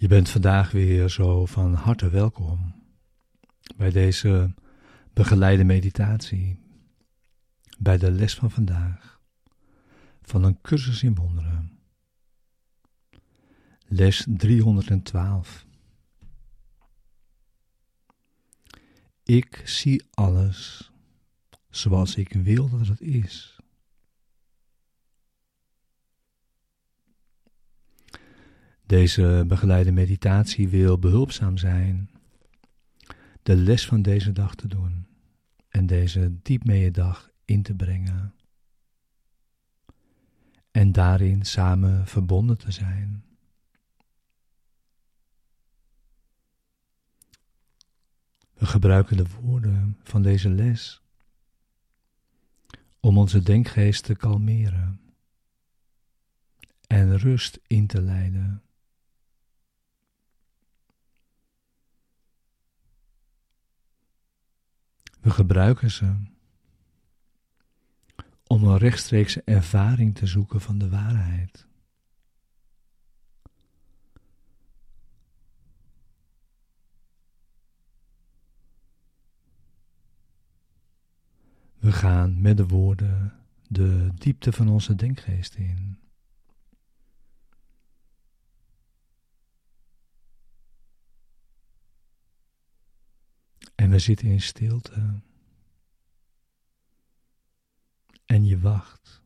Je bent vandaag weer zo van harte welkom bij deze begeleide meditatie, bij de les van vandaag van een cursus in wonderen. Les 312. Ik zie alles zoals ik wil dat het is. Deze begeleide meditatie wil behulpzaam zijn de les van deze dag te doen en deze diep dag in te brengen en daarin samen verbonden te zijn. We gebruiken de woorden van deze les om onze denkgeest te kalmeren en rust in te leiden. We gebruiken ze om een rechtstreekse ervaring te zoeken van de waarheid. We gaan met de woorden de diepte van onze denkgeest in. We zitten in stilte. En je wacht.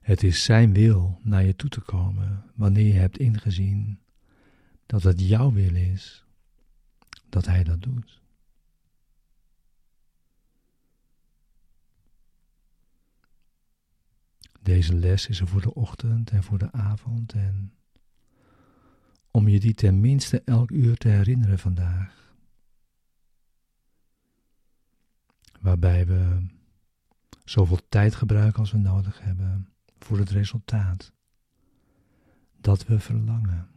Het is Zijn wil naar je toe te komen wanneer je hebt ingezien dat het jouw wil is dat Hij dat doet. Deze les is er voor de ochtend en voor de avond en om je die tenminste elk uur te herinneren vandaag. Waarbij we zoveel tijd gebruiken als we nodig hebben voor het resultaat dat we verlangen.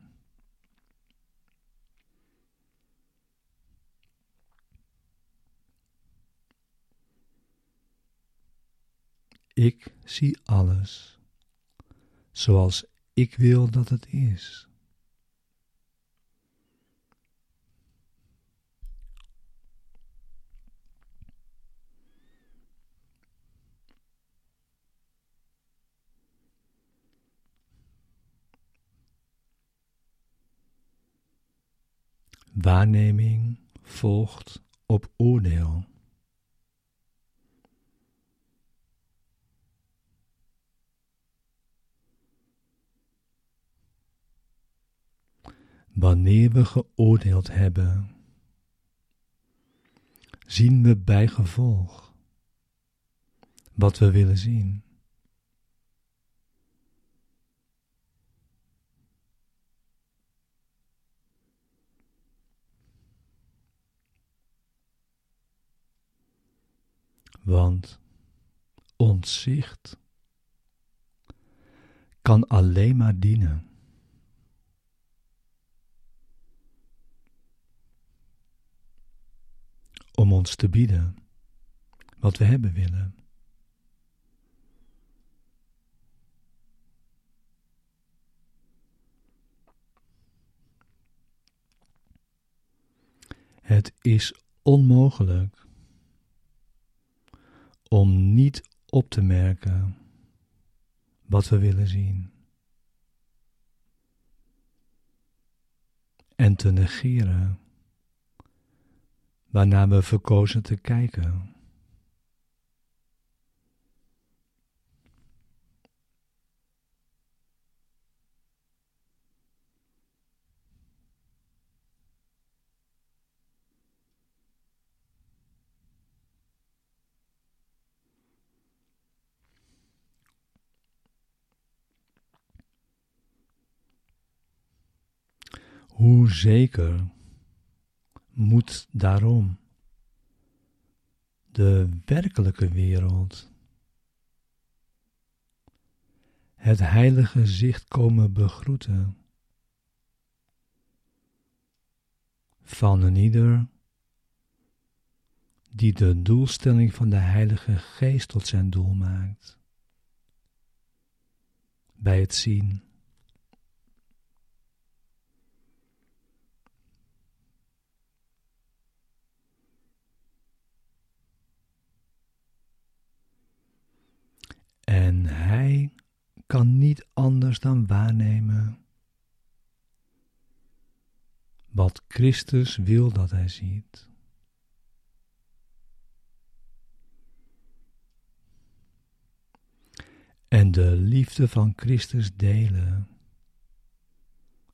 Ik zie alles zoals ik wil dat het is. Waarneming volgt op oordeel. Wanneer we geoordeeld hebben, zien we bij gevolg wat we willen zien. Want ons zicht kan alleen maar dienen om ons te bieden wat we hebben willen. Het is onmogelijk om niet op te merken wat we willen zien en te negeren waarna we verkozen te kijken. Hoe zeker moet daarom de werkelijke wereld het heilige zicht komen begroeten van een die de doelstelling van de Heilige Geest tot zijn doel maakt. bij het zien. En hij kan niet anders dan waarnemen wat Christus wil dat hij ziet. En de liefde van Christus delen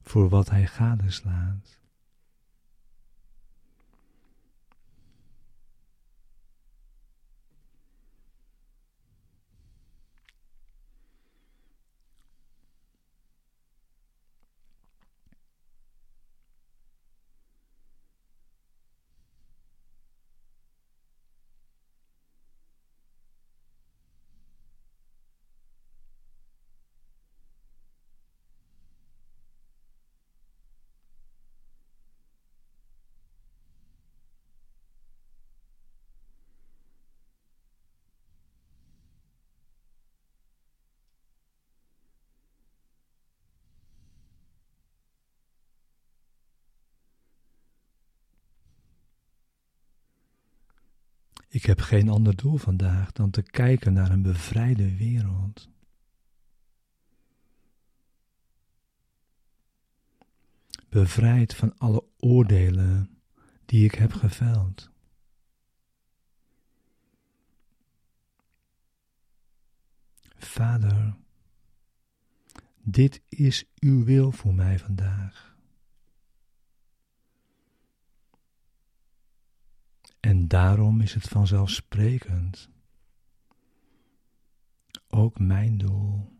voor wat hij gadeslaat. Ik heb geen ander doel vandaag dan te kijken naar een bevrijde wereld. Bevrijd van alle oordelen die ik heb geveld. Vader, dit is uw wil voor mij vandaag. En daarom is het vanzelfsprekend. Ook mijn doel